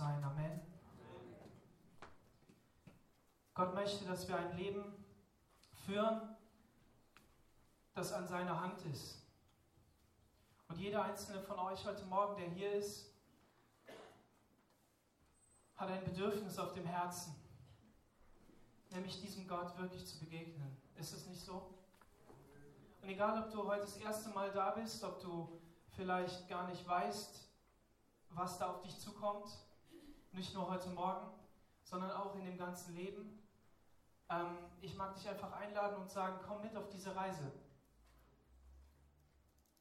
Sein. Amen. Gott möchte, dass wir ein Leben führen, das an seiner Hand ist. Und jeder einzelne von euch heute Morgen, der hier ist, hat ein Bedürfnis auf dem Herzen, nämlich diesem Gott wirklich zu begegnen. Ist es nicht so? Und egal, ob du heute das erste Mal da bist, ob du vielleicht gar nicht weißt, was da auf dich zukommt, nicht nur heute Morgen, sondern auch in dem ganzen Leben, ähm, ich mag dich einfach einladen und sagen, komm mit auf diese Reise.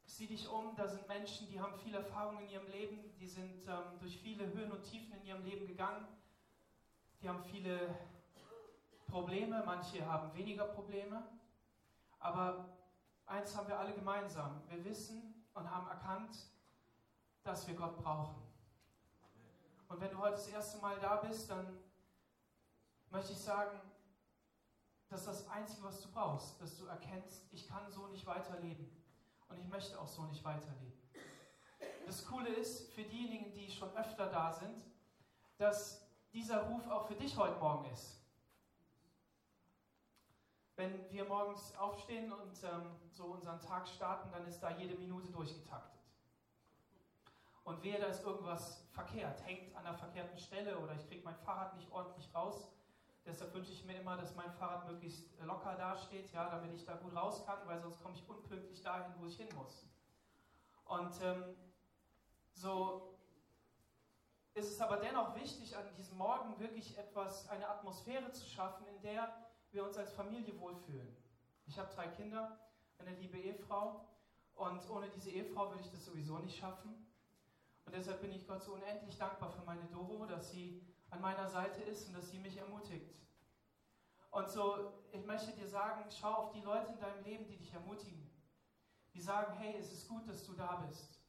Sieh dich um, da sind Menschen, die haben viel Erfahrung in ihrem Leben, die sind ähm, durch viele Höhen und Tiefen in ihrem Leben gegangen, die haben viele Probleme, manche haben weniger Probleme, aber eins haben wir alle gemeinsam, wir wissen und haben erkannt, dass wir Gott brauchen. Und wenn du heute das erste Mal da bist, dann möchte ich sagen, das ist das Einzige, was du brauchst, dass du erkennst, ich kann so nicht weiterleben und ich möchte auch so nicht weiterleben. Das Coole ist für diejenigen, die schon öfter da sind, dass dieser Ruf auch für dich heute Morgen ist. Wenn wir morgens aufstehen und ähm, so unseren Tag starten, dann ist da jede Minute durchgetaktet. Und wehe, da ist irgendwas verkehrt, hängt an der verkehrten Stelle oder ich kriege mein Fahrrad nicht ordentlich raus, Deshalb wünsche ich mir immer, dass mein Fahrrad möglichst locker dasteht, ja, damit ich da gut raus kann, weil sonst komme ich unpünktlich dahin, wo ich hin muss. Und ähm, so ist es aber dennoch wichtig, an diesem Morgen wirklich etwas, eine Atmosphäre zu schaffen, in der wir uns als Familie wohlfühlen. Ich habe drei Kinder, eine liebe Ehefrau und ohne diese Ehefrau würde ich das sowieso nicht schaffen. Und deshalb bin ich Gott so unendlich dankbar für meine Doro, dass sie an meiner Seite ist und dass sie mich ermutigt. Und so, ich möchte dir sagen, schau auf die Leute in deinem Leben, die dich ermutigen. Die sagen, hey, es ist gut, dass du da bist.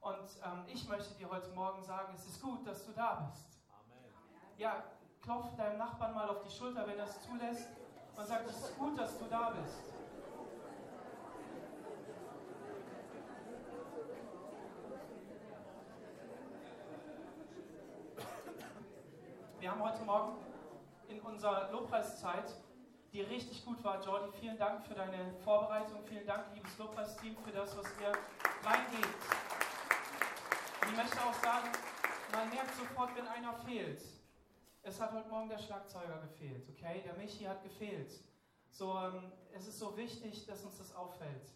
Und ähm, ich möchte dir heute Morgen sagen, es ist gut, dass du da bist. Amen. Ja, klopf deinem Nachbarn mal auf die Schulter, wenn er es zulässt, und sag, es ist gut, dass du da bist. Wir haben heute Morgen in unserer Lobpreiszeit, die richtig gut war, Jordi, vielen Dank für deine Vorbereitung, vielen Dank, liebes Lobpreisteam, für das, was ihr reingeht. Und ich möchte auch sagen, man merkt sofort, wenn einer fehlt. Es hat heute Morgen der Schlagzeuger gefehlt, okay? Der Michi hat gefehlt. So, ähm, es ist so wichtig, dass uns das auffällt.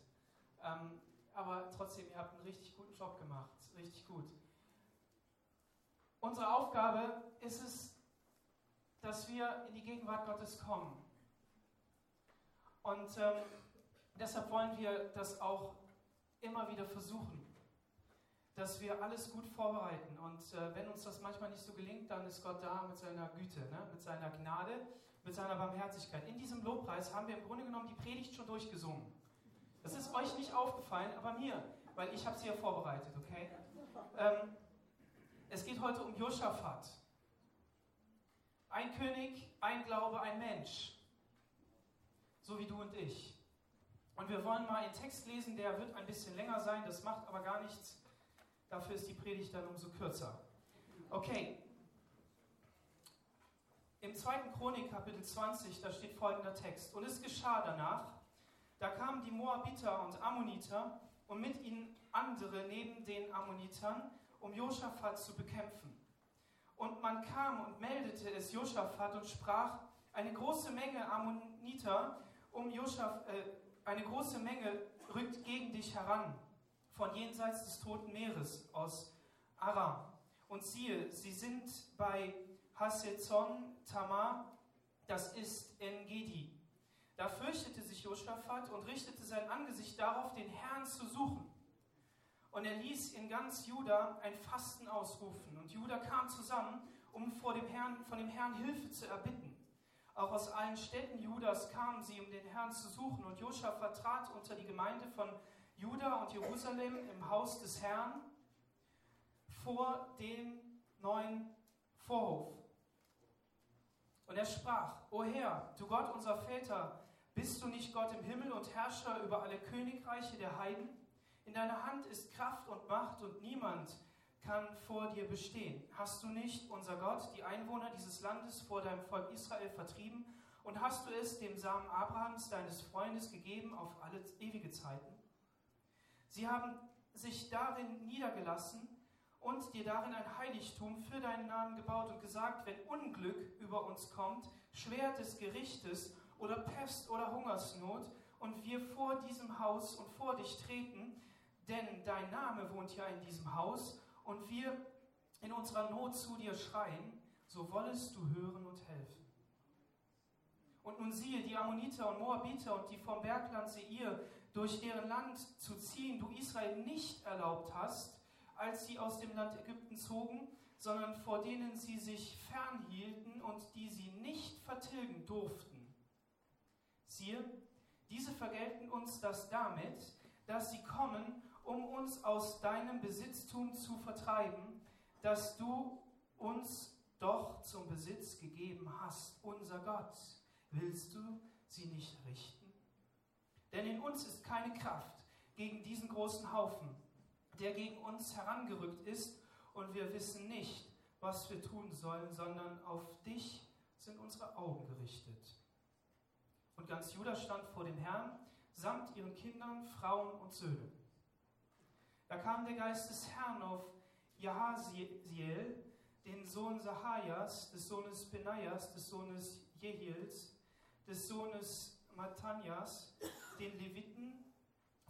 Ähm, aber trotzdem, ihr habt einen richtig guten Job gemacht. Richtig gut. Unsere Aufgabe ist es, dass wir in die Gegenwart Gottes kommen. Und ähm, deshalb wollen wir das auch immer wieder versuchen, dass wir alles gut vorbereiten. Und äh, wenn uns das manchmal nicht so gelingt, dann ist Gott da mit seiner Güte, ne? mit seiner Gnade, mit seiner Barmherzigkeit. In diesem Lobpreis haben wir im Grunde genommen die Predigt schon durchgesungen. Das ist euch nicht aufgefallen, aber mir, weil ich habe sie ja vorbereitet, okay? Ähm, es geht heute um Josaphat. Ein König, ein Glaube, ein Mensch. So wie du und ich. Und wir wollen mal einen Text lesen, der wird ein bisschen länger sein, das macht aber gar nichts. Dafür ist die Predigt dann umso kürzer. Okay. Im 2. Chronik Kapitel 20, da steht folgender Text. Und es geschah danach, da kamen die Moabiter und Ammoniter und mit ihnen andere neben den Ammonitern um Josaphat zu bekämpfen. Und man kam und meldete es Josaphat und sprach, eine große Menge Ammoniter um Josaphat, äh, eine große Menge rückt gegen dich heran, von jenseits des Toten Meeres aus Aram. Und siehe, sie sind bei Hasezon Tamar, das ist in Gedi. Da fürchtete sich Josaphat und richtete sein Angesicht darauf, den Herrn zu suchen. Und er ließ in ganz Juda ein Fasten ausrufen. Und Juda kam zusammen, um vor dem Herrn, von dem Herrn Hilfe zu erbitten. Auch aus allen Städten Judas kamen sie, um den Herrn zu suchen. Und Joscha vertrat unter die Gemeinde von Juda und Jerusalem im Haus des Herrn vor dem neuen Vorhof. Und er sprach, O Herr, du Gott unser Väter, bist du nicht Gott im Himmel und Herrscher über alle Königreiche der Heiden? In deiner Hand ist Kraft und Macht und niemand kann vor dir bestehen? Hast du nicht, unser Gott, die Einwohner dieses Landes vor deinem Volk Israel vertrieben und hast du es dem Samen Abrahams, deines Freundes, gegeben auf alle ewige Zeiten? Sie haben sich darin niedergelassen und dir darin ein Heiligtum für deinen Namen gebaut und gesagt, wenn Unglück über uns kommt, Schwert des Gerichtes oder Pest oder Hungersnot, und wir vor diesem Haus und vor dich treten, denn dein Name wohnt ja in diesem Haus, und wir in unserer Not zu dir schreien, so wollest du hören und helfen. Und nun siehe, die Ammoniter und Moabiter und die vom Bergland Seir, durch deren Land zu ziehen, du Israel nicht erlaubt hast, als sie aus dem Land Ägypten zogen, sondern vor denen sie sich fernhielten und die sie nicht vertilgen durften. Siehe, diese vergelten uns das damit, dass sie kommen, um uns aus deinem Besitztum zu vertreiben, das du uns doch zum Besitz gegeben hast, unser Gott. Willst du sie nicht richten? Denn in uns ist keine Kraft gegen diesen großen Haufen, der gegen uns herangerückt ist, und wir wissen nicht, was wir tun sollen, sondern auf dich sind unsere Augen gerichtet. Und ganz Juda stand vor dem Herrn, samt ihren Kindern, Frauen und Söhnen. Da kam der Geist des Herrn auf Jahaziel, den Sohn Sahajas, des Sohnes Benaias, des Sohnes Jehiels, des Sohnes Matanias, den Leviten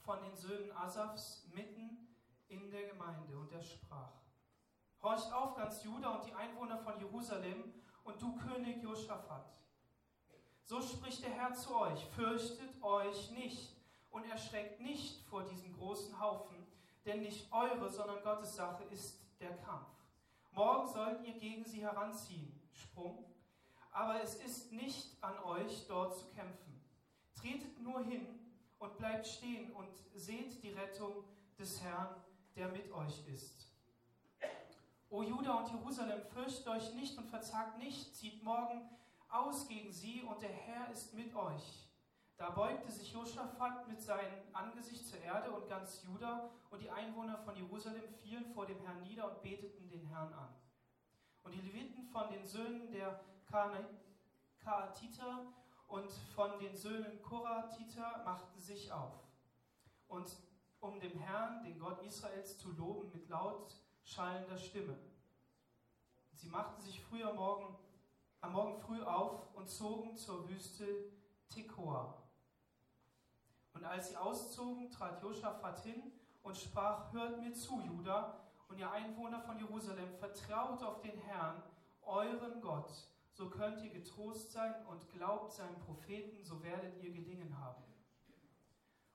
von den Söhnen Asafs mitten in der Gemeinde. Und er sprach, Horcht auf, ganz Juda und die Einwohner von Jerusalem und du König Josaphat. So spricht der Herr zu euch, fürchtet euch nicht und erschreckt nicht vor diesem großen Haufen, denn nicht eure, sondern Gottes Sache ist der Kampf. Morgen sollt ihr gegen sie heranziehen, Sprung, aber es ist nicht an euch, dort zu kämpfen. Tretet nur hin und bleibt stehen und seht die Rettung des Herrn, der mit euch ist. O Juda und Jerusalem, fürchtet euch nicht und verzagt nicht, zieht morgen aus gegen sie und der Herr ist mit euch. Da beugte sich Josaphat mit seinem Angesicht zur Erde und ganz Juda und die Einwohner von Jerusalem fielen vor dem Herrn nieder und beteten den Herrn an. Und die Leviten von den Söhnen der Kaatiter und von den Söhnen Koratiter machten sich auf. Und um dem Herrn, den Gott Israels, zu loben mit laut schallender Stimme. Sie machten sich früher Morgen, am Morgen früh auf und zogen zur Wüste Tekoa. Und als sie auszogen, trat Josaphat hin und sprach, hört mir zu, Juda und ihr Einwohner von Jerusalem, vertraut auf den Herrn, euren Gott, so könnt ihr getrost sein und glaubt seinen Propheten, so werdet ihr gelingen haben.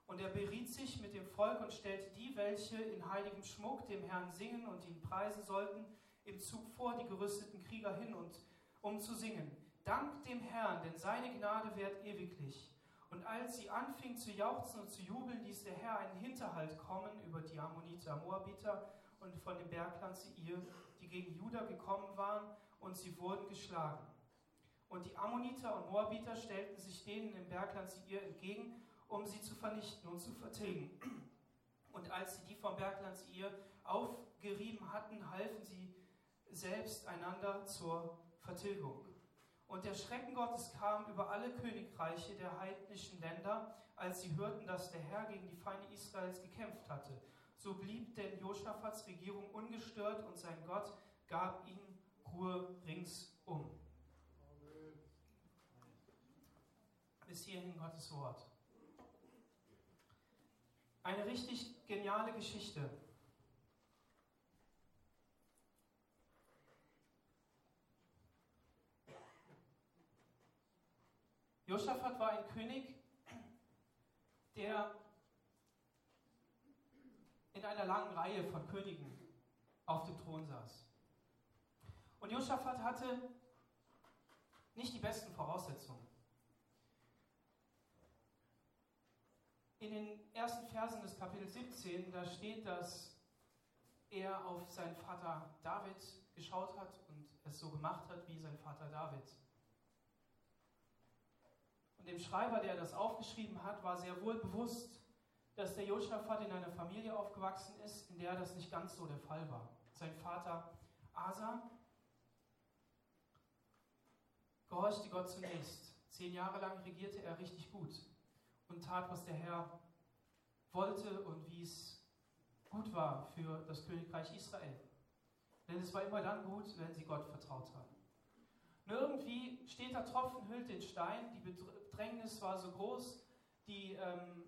Und er beriet sich mit dem Volk und stellte die, welche in heiligem Schmuck dem Herrn singen und ihn preisen sollten, im Zug vor die gerüsteten Krieger hin, und, um zu singen. Dank dem Herrn, denn seine Gnade währt ewiglich. Und als sie anfing zu jauchzen und zu jubeln, ließ der Herr einen Hinterhalt kommen über die Ammoniter, Moabiter und von dem Bergland Seir, die gegen Juda gekommen waren, und sie wurden geschlagen. Und die Ammoniter und Moabiter stellten sich denen im Bergland Seir entgegen, um sie zu vernichten und zu vertilgen. Und als sie die vom Bergland Seir aufgerieben hatten, halfen sie selbst einander zur Vertilgung. Und der Schrecken Gottes kam über alle Königreiche der heidnischen Länder, als sie hörten, dass der Herr gegen die Feinde Israels gekämpft hatte. So blieb denn Josaphats Regierung ungestört und sein Gott gab ihm Ruhe ringsum. Bis hierhin Gottes Wort. Eine richtig geniale Geschichte. Josaphat war ein König, der in einer langen Reihe von Königen auf dem Thron saß. Und Josaphat hatte nicht die besten Voraussetzungen. In den ersten Versen des Kapitel 17, da steht, dass er auf seinen Vater David geschaut hat und es so gemacht hat wie sein Vater David dem Schreiber, der das aufgeschrieben hat, war sehr wohl bewusst, dass der Josaphat in einer Familie aufgewachsen ist, in der das nicht ganz so der Fall war. sein Vater Asa, gehorchte Gott zunächst. Zehn Jahre lang regierte er richtig gut und tat, was der Herr wollte und wie es gut war für das Königreich Israel. Denn es war immer dann gut, wenn sie Gott vertraut haben. Nur irgendwie steht der Tropfen hüllt den Stein, die Bedrängnis war so groß, die ähm,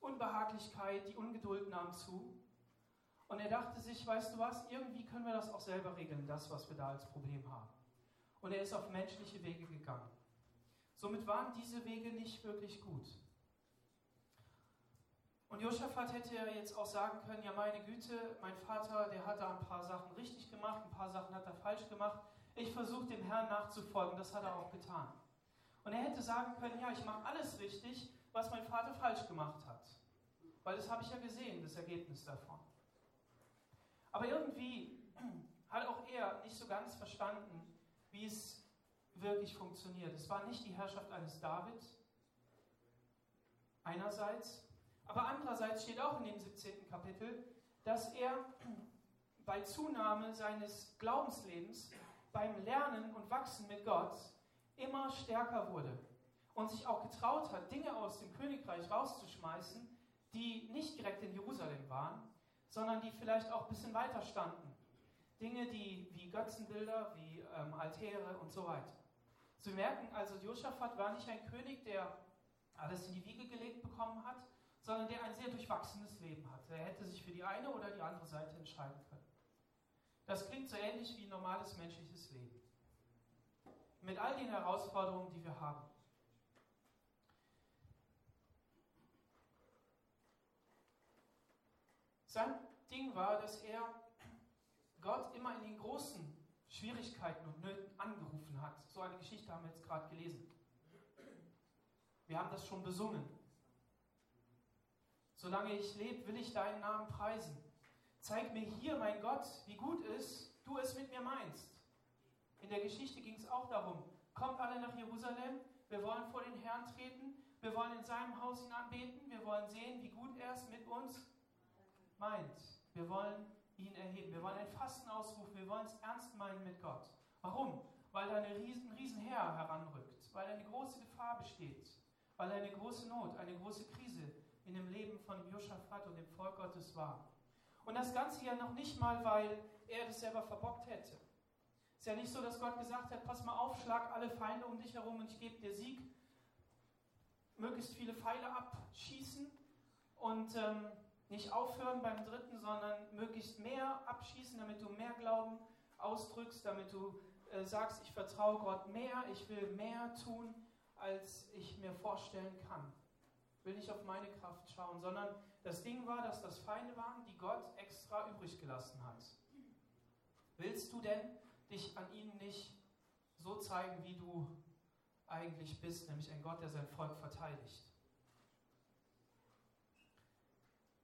Unbehaglichkeit, die Ungeduld nahm zu. Und er dachte sich, weißt du was, irgendwie können wir das auch selber regeln, das, was wir da als Problem haben. Und er ist auf menschliche Wege gegangen. Somit waren diese Wege nicht wirklich gut. Und Josaphat hätte ja jetzt auch sagen können, ja meine Güte, mein Vater, der hat da ein paar Sachen richtig gemacht, ein paar Sachen hat er falsch gemacht. Ich versuche dem Herrn nachzufolgen, das hat er auch getan. Und er hätte sagen können, ja, ich mache alles richtig, was mein Vater falsch gemacht hat. Weil das habe ich ja gesehen, das Ergebnis davon. Aber irgendwie hat auch er nicht so ganz verstanden, wie es wirklich funktioniert. Es war nicht die Herrschaft eines David, einerseits, aber andererseits steht auch in dem 17. Kapitel, dass er bei Zunahme seines Glaubenslebens, beim Lernen und Wachsen mit Gott immer stärker wurde und sich auch getraut hat, Dinge aus dem Königreich rauszuschmeißen, die nicht direkt in Jerusalem waren, sondern die vielleicht auch ein bisschen weiter standen. Dinge, die wie Götzenbilder, wie ähm, Altäre und so weiter. Sie merken also, Josaphat war nicht ein König, der alles in die Wiege gelegt bekommen hat, sondern der ein sehr durchwachsenes Leben hatte. Er hätte sich für die eine oder die andere Seite entscheiden können. Das klingt so ähnlich wie ein normales menschliches Leben. Mit all den Herausforderungen, die wir haben. Sein Ding war, dass er Gott immer in den großen Schwierigkeiten und Nöten angerufen hat. So eine Geschichte haben wir jetzt gerade gelesen. Wir haben das schon besungen. Solange ich lebe, will ich deinen Namen preisen. Zeig mir hier, mein Gott, wie gut ist, du es mit mir meinst. In der Geschichte ging es auch darum, kommt alle nach Jerusalem, wir wollen vor den Herrn treten, wir wollen in seinem Haus ihn anbeten, wir wollen sehen, wie gut er es mit uns meint. Wir wollen ihn erheben, wir wollen ein Fasten ausrufen, wir wollen es ernst meinen mit Gott. Warum? Weil da eine riesen, riesen Heer heranrückt, weil eine große Gefahr besteht, weil eine große Not, eine große Krise in dem Leben von Josaphat und dem Volk Gottes war. Und das Ganze ja noch nicht mal, weil er das selber verbockt hätte. Es ist ja nicht so, dass Gott gesagt hat, pass mal auf, schlag alle Feinde um dich herum und ich gebe dir Sieg. Möglichst viele Pfeile abschießen und ähm, nicht aufhören beim dritten, sondern möglichst mehr abschießen, damit du mehr Glauben ausdrückst, damit du äh, sagst, ich vertraue Gott mehr, ich will mehr tun, als ich mir vorstellen kann. Ich will nicht auf meine Kraft schauen, sondern das Ding war, dass das Feinde waren, die Gott extra übrig gelassen hat. Willst du denn dich an ihnen nicht so zeigen, wie du eigentlich bist, nämlich ein Gott, der sein Volk verteidigt?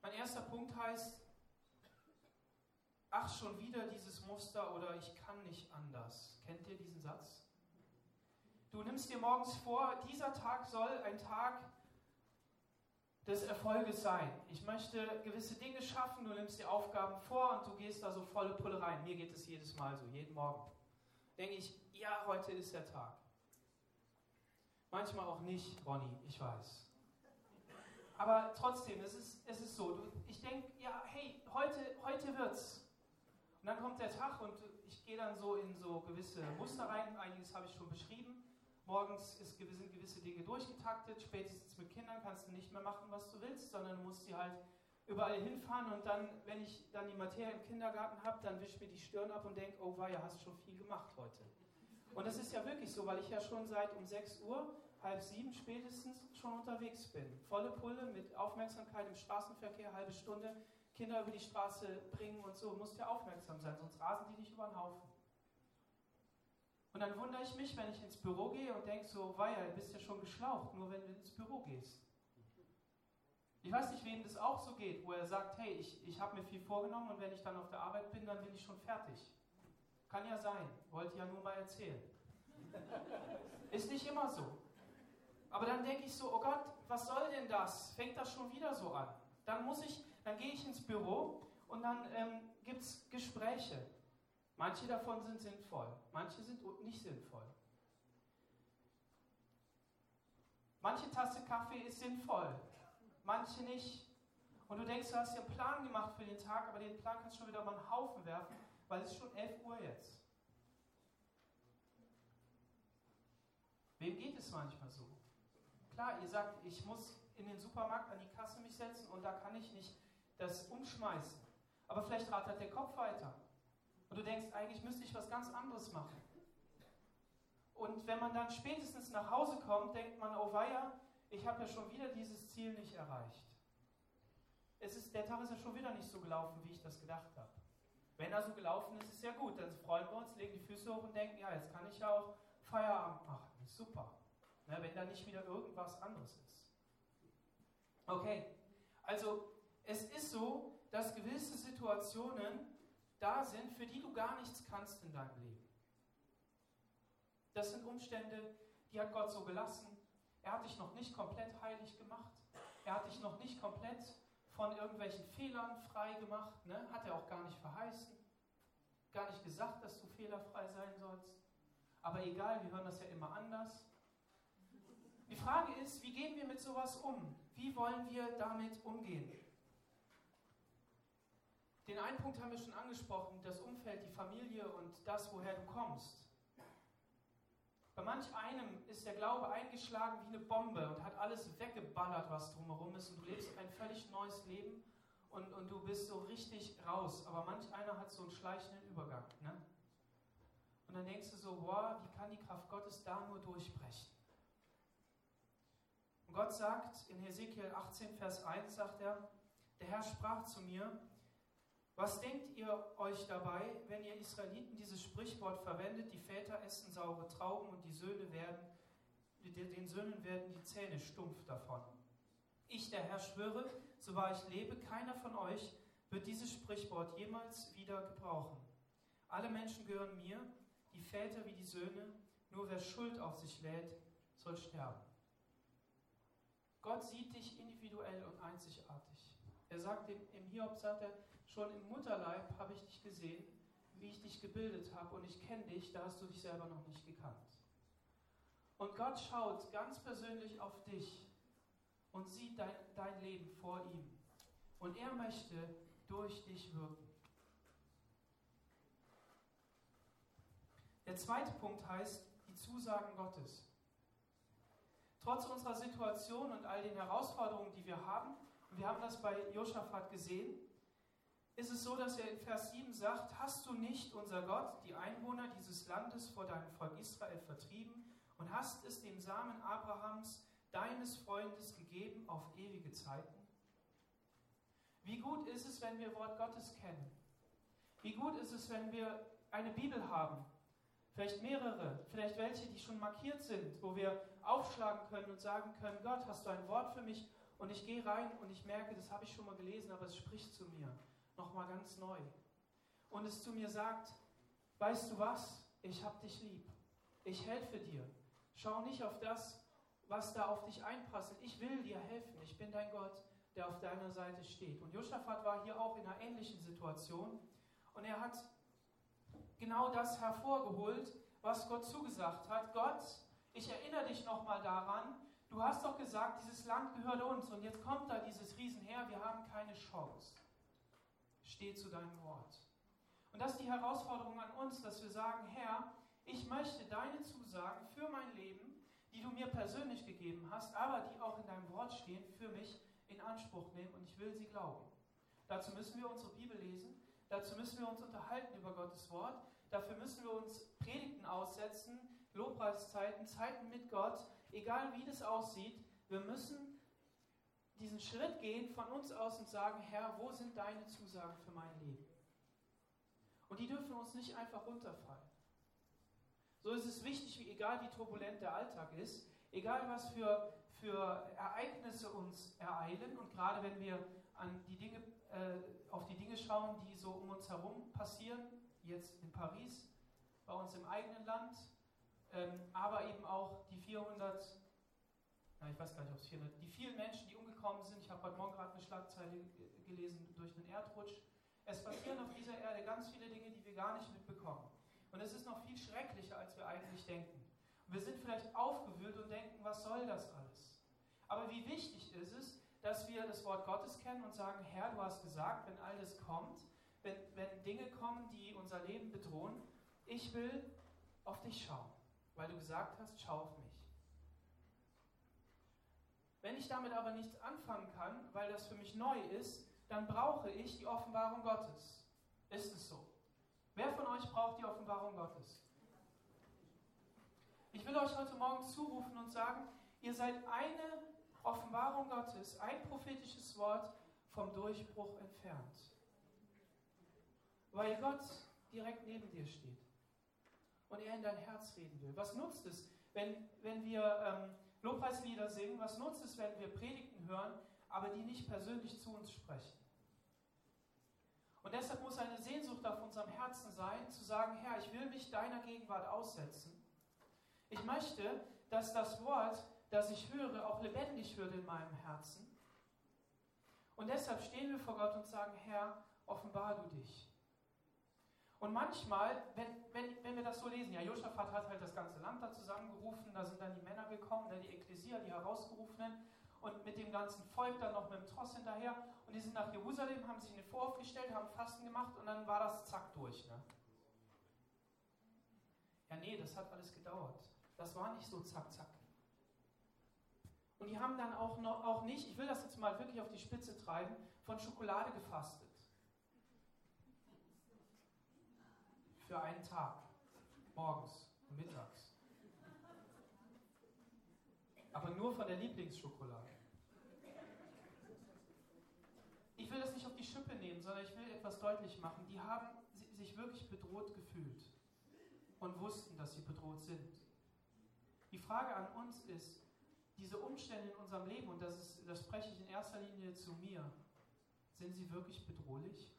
Mein erster Punkt heißt, ach schon wieder dieses Muster oder ich kann nicht anders. Kennt ihr diesen Satz? Du nimmst dir morgens vor, dieser Tag soll ein Tag des Erfolges sein. Ich möchte gewisse Dinge schaffen, du nimmst dir Aufgaben vor und du gehst da so volle Pulle rein. Mir geht es jedes Mal so, jeden Morgen. Denke ich, ja, heute ist der Tag. Manchmal auch nicht, Ronny, ich weiß. Aber trotzdem, es ist, es ist so. Ich denke, ja, hey, heute, heute wird's. Und dann kommt der Tag und ich gehe dann so in so gewisse Muster rein. Einiges habe ich schon beschrieben. Morgens sind gewisse Dinge durchgetaktet, spätestens mit Kindern kannst du nicht mehr machen, was du willst, sondern du musst sie halt überall hinfahren und dann, wenn ich dann die Materie im Kindergarten habe, dann wisch mir die Stirn ab und denke, oh weia, hast schon viel gemacht heute. Und das ist ja wirklich so, weil ich ja schon seit um 6 Uhr, halb sieben spätestens schon unterwegs bin. Volle Pulle mit Aufmerksamkeit im Straßenverkehr, halbe Stunde, Kinder über die Straße bringen und so, musst ja aufmerksam sein, sonst rasen die dich über den Haufen. Und dann wundere ich mich, wenn ich ins Büro gehe und denke so, weia, du bist ja schon geschlaucht, nur wenn du ins Büro gehst. Ich weiß nicht, wem das auch so geht, wo er sagt, hey, ich, ich habe mir viel vorgenommen und wenn ich dann auf der Arbeit bin, dann bin ich schon fertig. Kann ja sein, wollte ja nur mal erzählen. Ist nicht immer so. Aber dann denke ich so, oh Gott, was soll denn das? Fängt das schon wieder so an? Dann muss ich, dann gehe ich ins Büro Und dann ähm, gibt es Gespräche. Manche davon sind sinnvoll, manche sind nicht sinnvoll. Manche Tasse Kaffee ist sinnvoll, manche nicht. Und du denkst, du hast dir einen Plan gemacht für den Tag, aber den Plan kannst du schon wieder mal einen Haufen werfen, weil es ist schon 11 Uhr jetzt. Wem geht es manchmal so? Klar, ihr sagt, ich muss in den Supermarkt an die Kasse mich setzen und da kann ich nicht das umschmeißen. Aber vielleicht rattert der Kopf weiter. Und du denkst, eigentlich müsste ich was ganz anderes machen. Und wenn man dann spätestens nach Hause kommt, denkt man, oh weia, ich habe ja schon wieder dieses Ziel nicht erreicht. Es ist, der Tag ist ja schon wieder nicht so gelaufen, wie ich das gedacht habe. Wenn er so gelaufen ist, ist ja gut. Dann freuen wir uns, legen die Füße hoch und denken, ja, jetzt kann ich ja auch Feierabend machen. Super. Na, wenn da nicht wieder irgendwas anderes ist. Okay, also es ist so, dass gewisse Situationen da sind, für die du gar nichts kannst in deinem Leben. Das sind Umstände, die hat Gott so gelassen. Er hat dich noch nicht komplett heilig gemacht. Er hat dich noch nicht komplett von irgendwelchen Fehlern frei gemacht. Ne? Hat er auch gar nicht verheißen. Gar nicht gesagt, dass du fehlerfrei sein sollst. Aber egal, wir hören das ja immer anders. Die Frage ist, wie gehen wir mit sowas um? Wie wollen wir damit umgehen? Den einen Punkt haben wir schon angesprochen, das Umfeld, die Familie und das, woher du kommst. Bei manch einem ist der Glaube eingeschlagen wie eine Bombe und hat alles weggeballert, was drumherum ist und du lebst ein völlig neues Leben und, und du bist so richtig raus. Aber manch einer hat so einen schleichenden Übergang. Ne? Und dann denkst du so, boah, wie kann die Kraft Gottes da nur durchbrechen? Und Gott sagt in Hesekiel 18, Vers 1, sagt er, der Herr sprach zu mir, was denkt ihr euch dabei, wenn ihr Israeliten dieses Sprichwort verwendet, die Väter essen saure Trauben und die Söhne werden, den Söhnen werden die Zähne stumpf davon? Ich, der Herr, schwöre, so wahr ich lebe, keiner von euch wird dieses Sprichwort jemals wieder gebrauchen. Alle Menschen gehören mir, die Väter wie die Söhne, nur wer Schuld auf sich lädt, soll sterben. Gott sieht dich individuell und einzigartig. Er sagt im, im Hiob, sagt er, Schon im Mutterleib habe ich dich gesehen, wie ich dich gebildet habe und ich kenne dich, da hast du dich selber noch nicht gekannt. Und Gott schaut ganz persönlich auf dich und sieht dein, dein Leben vor ihm. Und er möchte durch dich wirken. Der zweite Punkt heißt die Zusagen Gottes. Trotz unserer Situation und all den Herausforderungen, die wir haben, wir haben das bei Josaphat gesehen, ist es so, dass er in Vers 7 sagt, hast du nicht, unser Gott, die Einwohner dieses Landes vor deinem Volk Israel vertrieben und hast es dem Samen Abrahams, deines Freundes, gegeben auf ewige Zeiten? Wie gut ist es, wenn wir Wort Gottes kennen? Wie gut ist es, wenn wir eine Bibel haben? Vielleicht mehrere, vielleicht welche, die schon markiert sind, wo wir aufschlagen können und sagen können, Gott, hast du ein Wort für mich? Und ich gehe rein und ich merke, das habe ich schon mal gelesen, aber es spricht zu mir nochmal ganz neu. Und es zu mir sagt, weißt du was, ich habe dich lieb. Ich helfe dir. Schau nicht auf das, was da auf dich einprasselt. Ich will dir helfen. Ich bin dein Gott, der auf deiner Seite steht. Und Josaphat war hier auch in einer ähnlichen Situation. Und er hat genau das hervorgeholt, was Gott zugesagt hat. Gott, ich erinnere dich nochmal daran, du hast doch gesagt, dieses Land gehört uns. Und jetzt kommt da dieses Riesenheer, wir haben keine Chance. Steh zu deinem Wort. Und das ist die Herausforderung an uns, dass wir sagen, Herr, ich möchte deine Zusagen für mein Leben, die du mir persönlich gegeben hast, aber die auch in deinem Wort stehen, für mich in Anspruch nehmen und ich will sie glauben. Dazu müssen wir unsere Bibel lesen, dazu müssen wir uns unterhalten über Gottes Wort, dafür müssen wir uns Predigten aussetzen, Lobpreiszeiten, Zeiten mit Gott, egal wie das aussieht. Wir müssen diesen Schritt gehen von uns aus und sagen, Herr, wo sind deine Zusagen für mein Leben? Und die dürfen uns nicht einfach runterfallen. So ist es wichtig, wie egal wie turbulent der Alltag ist, egal was für, für Ereignisse uns ereilen und gerade wenn wir an die Dinge, äh, auf die Dinge schauen, die so um uns herum passieren, jetzt in Paris, bei uns im eigenen Land, ähm, aber eben auch die 400 na, ich weiß gar nicht, ob es 400, die vielen Menschen, die umgekommen sind. Ich habe heute Morgen gerade eine Schlagzeile gelesen durch einen Erdrutsch Es passieren auf dieser Erde ganz viele Dinge, die wir gar nicht mitbekommen. Und es ist noch viel schrecklicher, als wir eigentlich denken. Und wir sind vielleicht aufgewühlt und denken, was soll das alles? Aber wie wichtig ist es, dass wir das Wort Gottes kennen und sagen, Herr, du hast gesagt, wenn all das kommt, wenn, wenn Dinge kommen, die unser Leben bedrohen, ich will auf dich schauen, weil du gesagt hast, schau auf mich. Wenn ich damit aber nichts anfangen kann, weil das für mich neu ist, dann brauche ich die Offenbarung Gottes. Ist es so? Wer von euch braucht die Offenbarung Gottes? Ich will euch heute Morgen zurufen und sagen, ihr seid eine Offenbarung Gottes, ein prophetisches Wort vom Durchbruch entfernt. Weil Gott direkt neben dir steht und er in dein Herz reden will. Was nutzt es, wenn, wenn wir ähm, Lobpreislieder singen? Was nutzt es, wenn wir Predigten hören, aber die nicht persönlich zu uns sprechen? Und deshalb muss eine Sehnsucht auf unserem Herzen sein, zu sagen, Herr, ich will mich deiner Gegenwart aussetzen. Ich möchte, dass das Wort, das ich höre, auch lebendig wird in meinem Herzen. Und deshalb stehen wir vor Gott und sagen, Herr, offenbar du dich. Und manchmal, wenn, wenn, wenn wir das so lesen, ja, Josaphat hat halt das ganze Land da zusammengerufen, da sind dann die Männer gekommen, ne, die Ekklesia, die Herausgerufenen, und mit dem ganzen Volk dann noch mit dem Tross hinterher. Und die sind nach Jerusalem, haben sich in den Vorhof gestellt, haben Fasten gemacht und dann war das zack durch. Ne? Ja, nee, das hat alles gedauert. Das war nicht so zack, zack. Und die haben dann auch, noch, auch nicht, ich will das jetzt mal wirklich auf die Spitze treiben, von Schokolade gefastet. Für einen Tag. Morgens und mittags. Aber nur von der Lieblingsschokolade. Ich will das nicht auf die Schippe nehmen, sondern ich will etwas deutlich machen. Die haben sich wirklich bedroht gefühlt und wussten, dass sie bedroht sind. Die Frage an uns ist, diese Umstände in unserem Leben, und das, ist, das spreche ich in erster Linie zu mir, sind sie wirklich bedrohlich?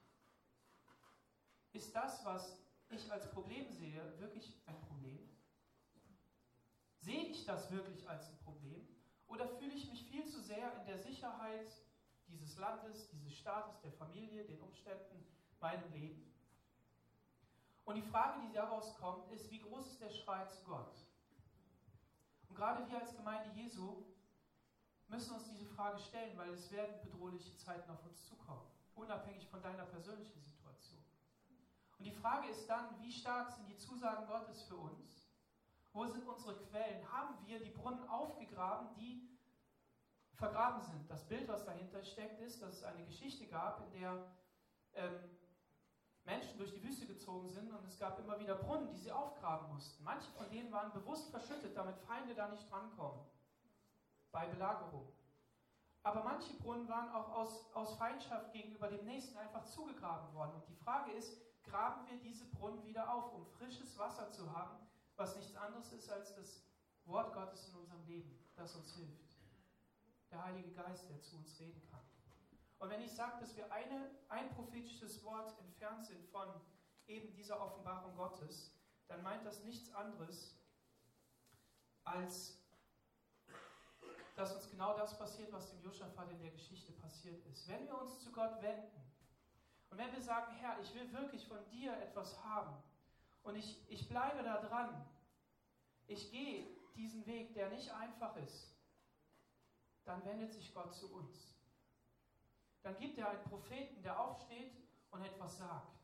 Ist das, was ich als Problem sehe, wirklich ein Problem? Sehe ich das wirklich als ein Problem? Oder fühle ich mich viel zu sehr in der Sicherheit dieses Landes, dieses Staates, der Familie, den Umständen, meinem Leben? Und die Frage, die daraus kommt, ist, wie groß ist der Schrei zu Gott? Und gerade wir als Gemeinde Jesu müssen uns diese Frage stellen, weil es werden bedrohliche Zeiten auf uns zukommen, unabhängig von deiner persönlichen. Und die Frage ist dann, wie stark sind die Zusagen Gottes für uns? Wo sind unsere Quellen? Haben wir die Brunnen aufgegraben, die vergraben sind? Das Bild, was dahinter steckt, ist, dass es eine Geschichte gab, in der ähm, Menschen durch die Wüste gezogen sind und es gab immer wieder Brunnen, die sie aufgraben mussten. Manche von denen waren bewusst verschüttet, damit Feinde da nicht drankommen bei Belagerung. Aber manche Brunnen waren auch aus, aus Feindschaft gegenüber dem Nächsten einfach zugegraben worden. Und die Frage ist, graben wir diese Brunnen wieder auf, um frisches Wasser zu haben, was nichts anderes ist als das Wort Gottes in unserem Leben, das uns hilft. Der Heilige Geist, der zu uns reden kann. Und wenn ich sage, dass wir eine, ein prophetisches Wort entfernt sind von eben dieser Offenbarung Gottes, dann meint das nichts anderes, als dass uns genau das passiert, was dem Josaphat in der Geschichte passiert ist. Wenn wir uns zu Gott wenden und wenn wir sagen, Herr, ich will wirklich von dir etwas haben, und ich, ich bleibe da dran. Ich gehe diesen Weg, der nicht einfach ist. Dann wendet sich Gott zu uns. Dann gibt er einen Propheten, der aufsteht und etwas sagt.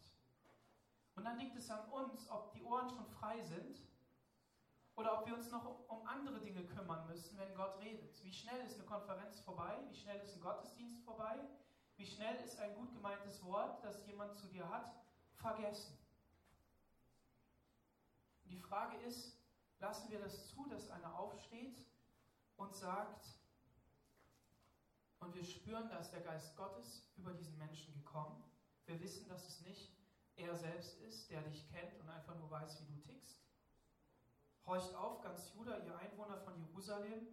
Und dann liegt es an uns, ob die Ohren schon frei sind oder ob wir uns noch um andere Dinge kümmern müssen, wenn Gott redet. Wie schnell ist eine Konferenz vorbei? Wie schnell ist ein Gottesdienst vorbei? Wie schnell ist ein gut gemeintes Wort, das jemand zu dir hat, vergessen? die Frage ist, lassen wir das zu, dass einer aufsteht und sagt, und wir spüren, da ist der Geist Gottes über diesen Menschen gekommen. Wir wissen, dass es nicht er selbst ist, der dich kennt und einfach nur weiß, wie du tickst. Horcht auf, ganz Juda, ihr Einwohner von Jerusalem,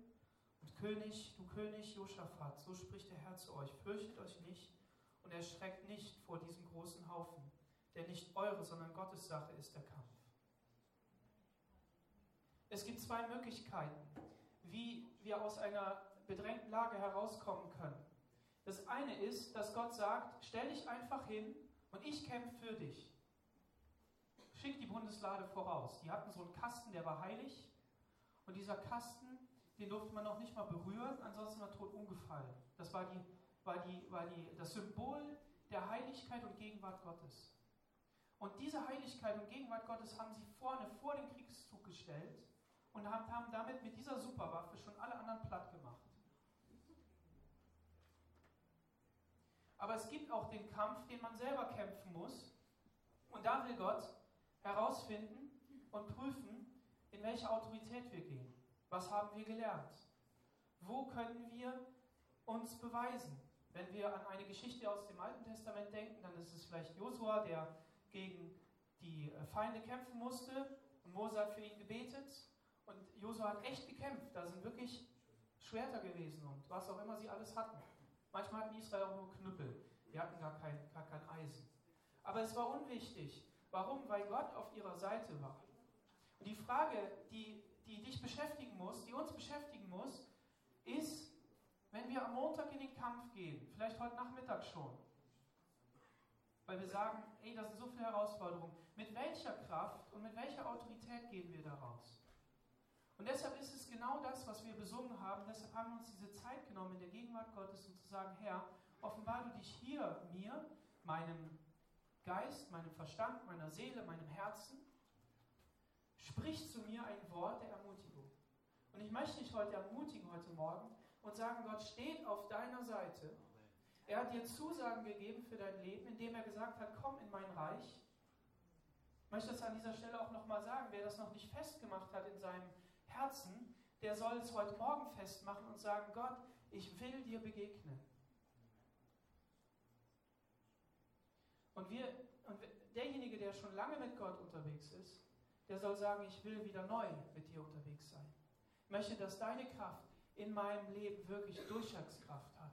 König, du König Josaphat, so spricht der Herr zu euch, fürchtet euch nicht und erschreckt nicht vor diesem großen Haufen, der nicht eure, sondern Gottes Sache ist der Kampf. Es gibt zwei Möglichkeiten, wie wir aus einer bedrängten Lage herauskommen können. Das eine ist, dass Gott sagt, stell dich einfach hin Und ich kämpfe für dich. Schick die Bundeslade voraus. Die hatten so einen Kasten, der war heilig. Und dieser Kasten, den durfte man noch nicht mal berühren, ansonsten war tot umgefallen. Das war, die, war, die, war die, das Symbol der Heiligkeit und Gegenwart Gottes. Und diese Heiligkeit und Gegenwart Gottes haben sie vorne vor den Kriegszug gestellt und haben, haben damit mit dieser Superwaffe schon alle anderen platt gemacht. Aber es gibt auch den Kampf, den man selber kämpfen muss. Und da will Gott herausfinden und prüfen, in welche Autorität wir gehen. Was haben wir gelernt? Wo können wir uns beweisen? Wenn wir an eine Geschichte aus dem Alten Testament denken, dann ist es vielleicht Josua, der gegen die Feinde kämpfen musste. Und Mose hat für ihn gebetet. Und Josua hat echt gekämpft. Da sind wirklich Schwerter gewesen und was auch immer sie alles hatten. Manchmal hatten Israel auch nur Knüppel. Die hatten gar kein, gar kein Eisen. Aber es war unwichtig. Warum? Weil Gott auf ihrer Seite war. Und die Frage, die, die dich beschäftigen muss, die uns beschäftigen muss, ist, wenn wir am Montag in den Kampf gehen, vielleicht heute Nachmittag schon, weil wir sagen, ey, das sind so viele Herausforderungen. Mit welcher Kraft und mit welcher Autorität gehen wir daraus? Und deshalb ist es genau das, was wir besungen haben. Deshalb haben wir uns diese Zeit genommen in der Gegenwart Gottes, um zu sagen, Herr, offenbar du dich hier mir, meinem Geist, meinem Verstand, meiner Seele, meinem Herzen, sprich zu mir ein Wort der Ermutigung. Und ich möchte dich heute ermutigen, heute Morgen, und sagen, Gott steht auf deiner Seite er hat dir Zusagen gegeben für dein Leben, indem er gesagt hat, komm in mein Reich. Ich möchte das an dieser Stelle auch nochmal sagen, wer das noch nicht festgemacht hat in seinem Herzen, der soll es heute Morgen festmachen und sagen, Gott, ich will dir begegnen. Und, wir, und derjenige, der schon lange mit Gott unterwegs ist, der soll sagen, ich will wieder neu mit dir unterwegs sein. Ich möchte, dass deine Kraft in meinem Leben wirklich Durchschlagskraft hat.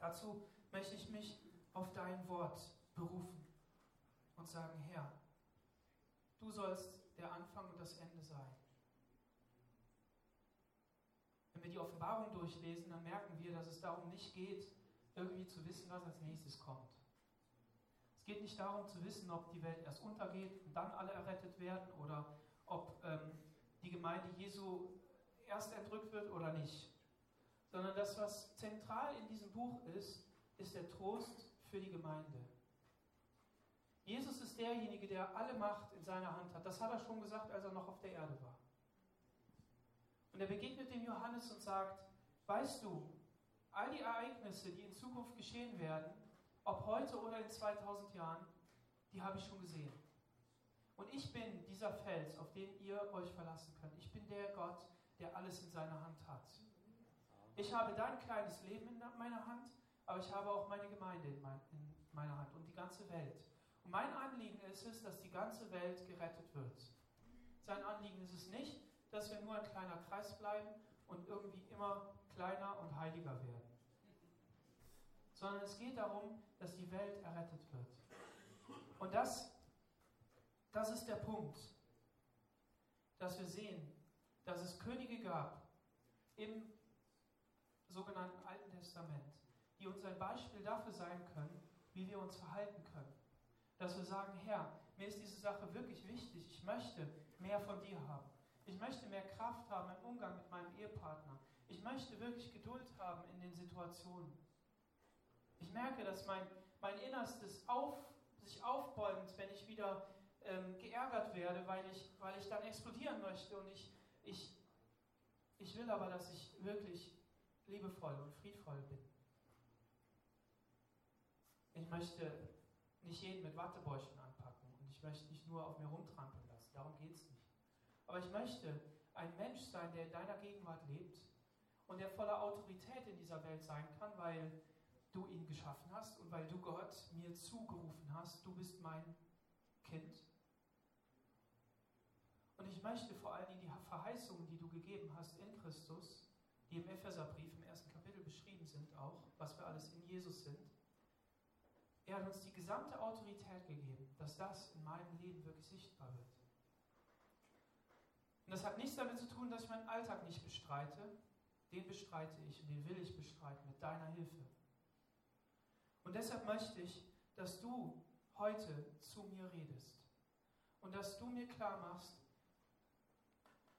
Dazu möchte ich mich auf dein Wort berufen und sagen, Herr, du sollst der Anfang und das Ende sein. Wenn wir die Offenbarung durchlesen, dann merken wir, dass es darum nicht geht, irgendwie zu wissen, was als nächstes kommt. Es geht nicht darum zu wissen, ob die Welt erst untergeht und dann alle errettet werden oder ob ähm, die Gemeinde Jesu erst entrückt wird oder nicht sondern das, was zentral in diesem Buch ist, ist der Trost für die Gemeinde. Jesus ist derjenige, der alle Macht in seiner Hand hat. Das hat er schon gesagt, als er noch auf der Erde war. Und er begegnet dem Johannes und sagt, weißt du, all die Ereignisse, die in Zukunft geschehen werden, ob heute oder in 2000 Jahren, die habe ich schon gesehen. Und ich bin dieser Fels, auf den ihr euch verlassen könnt. Ich bin der Gott, der alles in seiner Hand hat. Ich habe dein kleines Leben in meiner Hand, aber ich habe auch meine Gemeinde in, mein, in meiner Hand und die ganze Welt. Und mein Anliegen ist es, dass die ganze Welt gerettet wird. Sein Anliegen ist es nicht, dass wir nur ein kleiner Kreis bleiben und irgendwie immer kleiner und heiliger werden. Sondern es geht darum, dass die Welt errettet wird. Und das, das ist der Punkt, dass wir sehen, dass es Könige gab im sogenannten Alten Testament, die uns ein Beispiel dafür sein können, wie wir uns verhalten können. Dass wir sagen, Herr, mir ist diese Sache wirklich wichtig, ich möchte mehr von dir haben. Ich möchte mehr Kraft haben im Umgang mit meinem Ehepartner. Ich möchte wirklich Geduld haben in den Situationen. Ich merke, dass mein, mein Innerstes auf, sich aufbäumt, wenn ich wieder ähm, geärgert werde, weil ich, weil ich dann explodieren möchte. Und ich, ich, ich will aber, dass ich wirklich liebevoll und friedvoll bin. Ich möchte nicht jeden mit Wattebäuschen anpacken und ich möchte nicht nur auf mir rumtrampeln lassen. Darum geht es nicht. Aber ich möchte ein Mensch sein, der in deiner Gegenwart lebt und der voller Autorität in dieser Welt sein kann, weil du ihn geschaffen hast und weil du Gott mir zugerufen hast, du bist mein Kind. Und ich möchte vor allen Dingen die Verheißungen, die du gegeben hast in Christus, die im Epheserbrief im ersten Kapitel beschrieben sind, auch, was wir alles in Jesus sind. Er hat uns die gesamte Autorität gegeben, dass das in meinem Leben wirklich sichtbar wird. Und das hat nichts damit zu tun, dass ich meinen Alltag nicht bestreite. Den bestreite ich und den will ich bestreiten mit deiner Hilfe. Und deshalb möchte ich, dass du heute zu mir redest und dass du mir klar machst,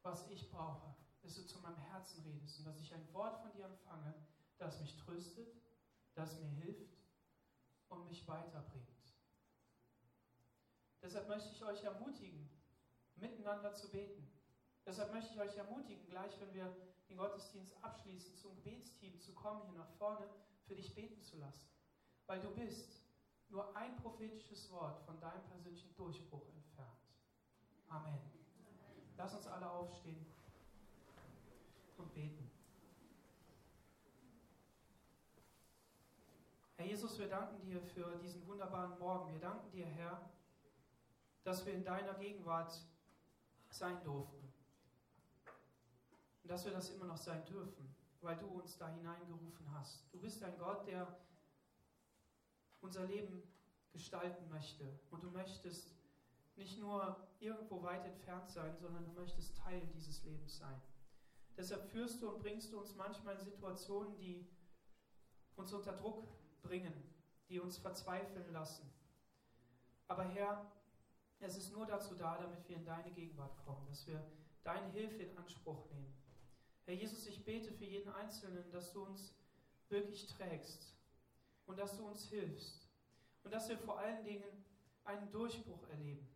was ich brauche, dass du zu meinem Herzen redest und dass ich ein Wort von dir empfange, das mich tröstet, das mir hilft und mich weiterbringt. Deshalb möchte ich euch ermutigen, miteinander zu beten. Deshalb möchte ich euch ermutigen, gleich wenn wir den Gottesdienst abschließen, zum Gebetsteam zu kommen, hier nach vorne, für dich beten zu lassen. Weil du bist nur ein prophetisches Wort von deinem persönlichen Durchbruch entfernt. Amen. Lass uns alle aufstehen und beten. Herr Jesus, wir danken dir für diesen wunderbaren Morgen. Wir danken dir, Herr, dass wir in deiner Gegenwart sein durften. Und dass wir das immer noch sein dürfen, weil du uns da hineingerufen hast. Du bist ein Gott, der unser Leben gestalten möchte. Und du möchtest nicht nur irgendwo weit entfernt sein, sondern du möchtest Teil dieses Lebens sein. Deshalb führst du und bringst du uns manchmal in Situationen, die uns unter Druck bringen, die uns verzweifeln lassen. Aber Herr, es ist nur dazu da, damit wir in deine Gegenwart kommen, dass wir deine Hilfe in Anspruch nehmen. Herr Jesus, ich bete für jeden Einzelnen, dass du uns wirklich trägst und dass du uns hilfst und dass wir vor allen Dingen einen Durchbruch erleben,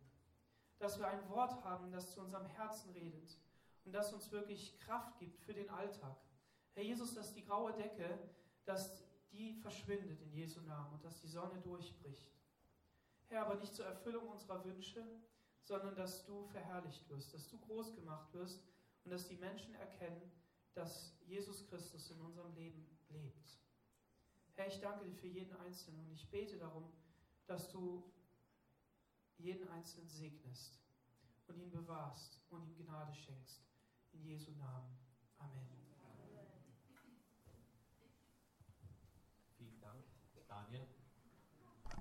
dass wir ein Wort haben, das zu unserem Herzen redet und das uns wirklich Kraft gibt für den Alltag. Herr Jesus, dass die graue Decke, dass die verschwindet in Jesu Namen und dass die Sonne durchbricht. Herr, aber nicht zur Erfüllung unserer Wünsche, sondern dass du verherrlicht wirst, dass du groß gemacht wirst und dass die Menschen erkennen, dass Jesus Christus in unserem Leben lebt. Herr, ich danke dir für jeden Einzelnen und ich bete darum, dass du jeden Einzelnen segnest und ihn bewahrst und ihm Gnade schenkst. In Jesu Namen. Amen.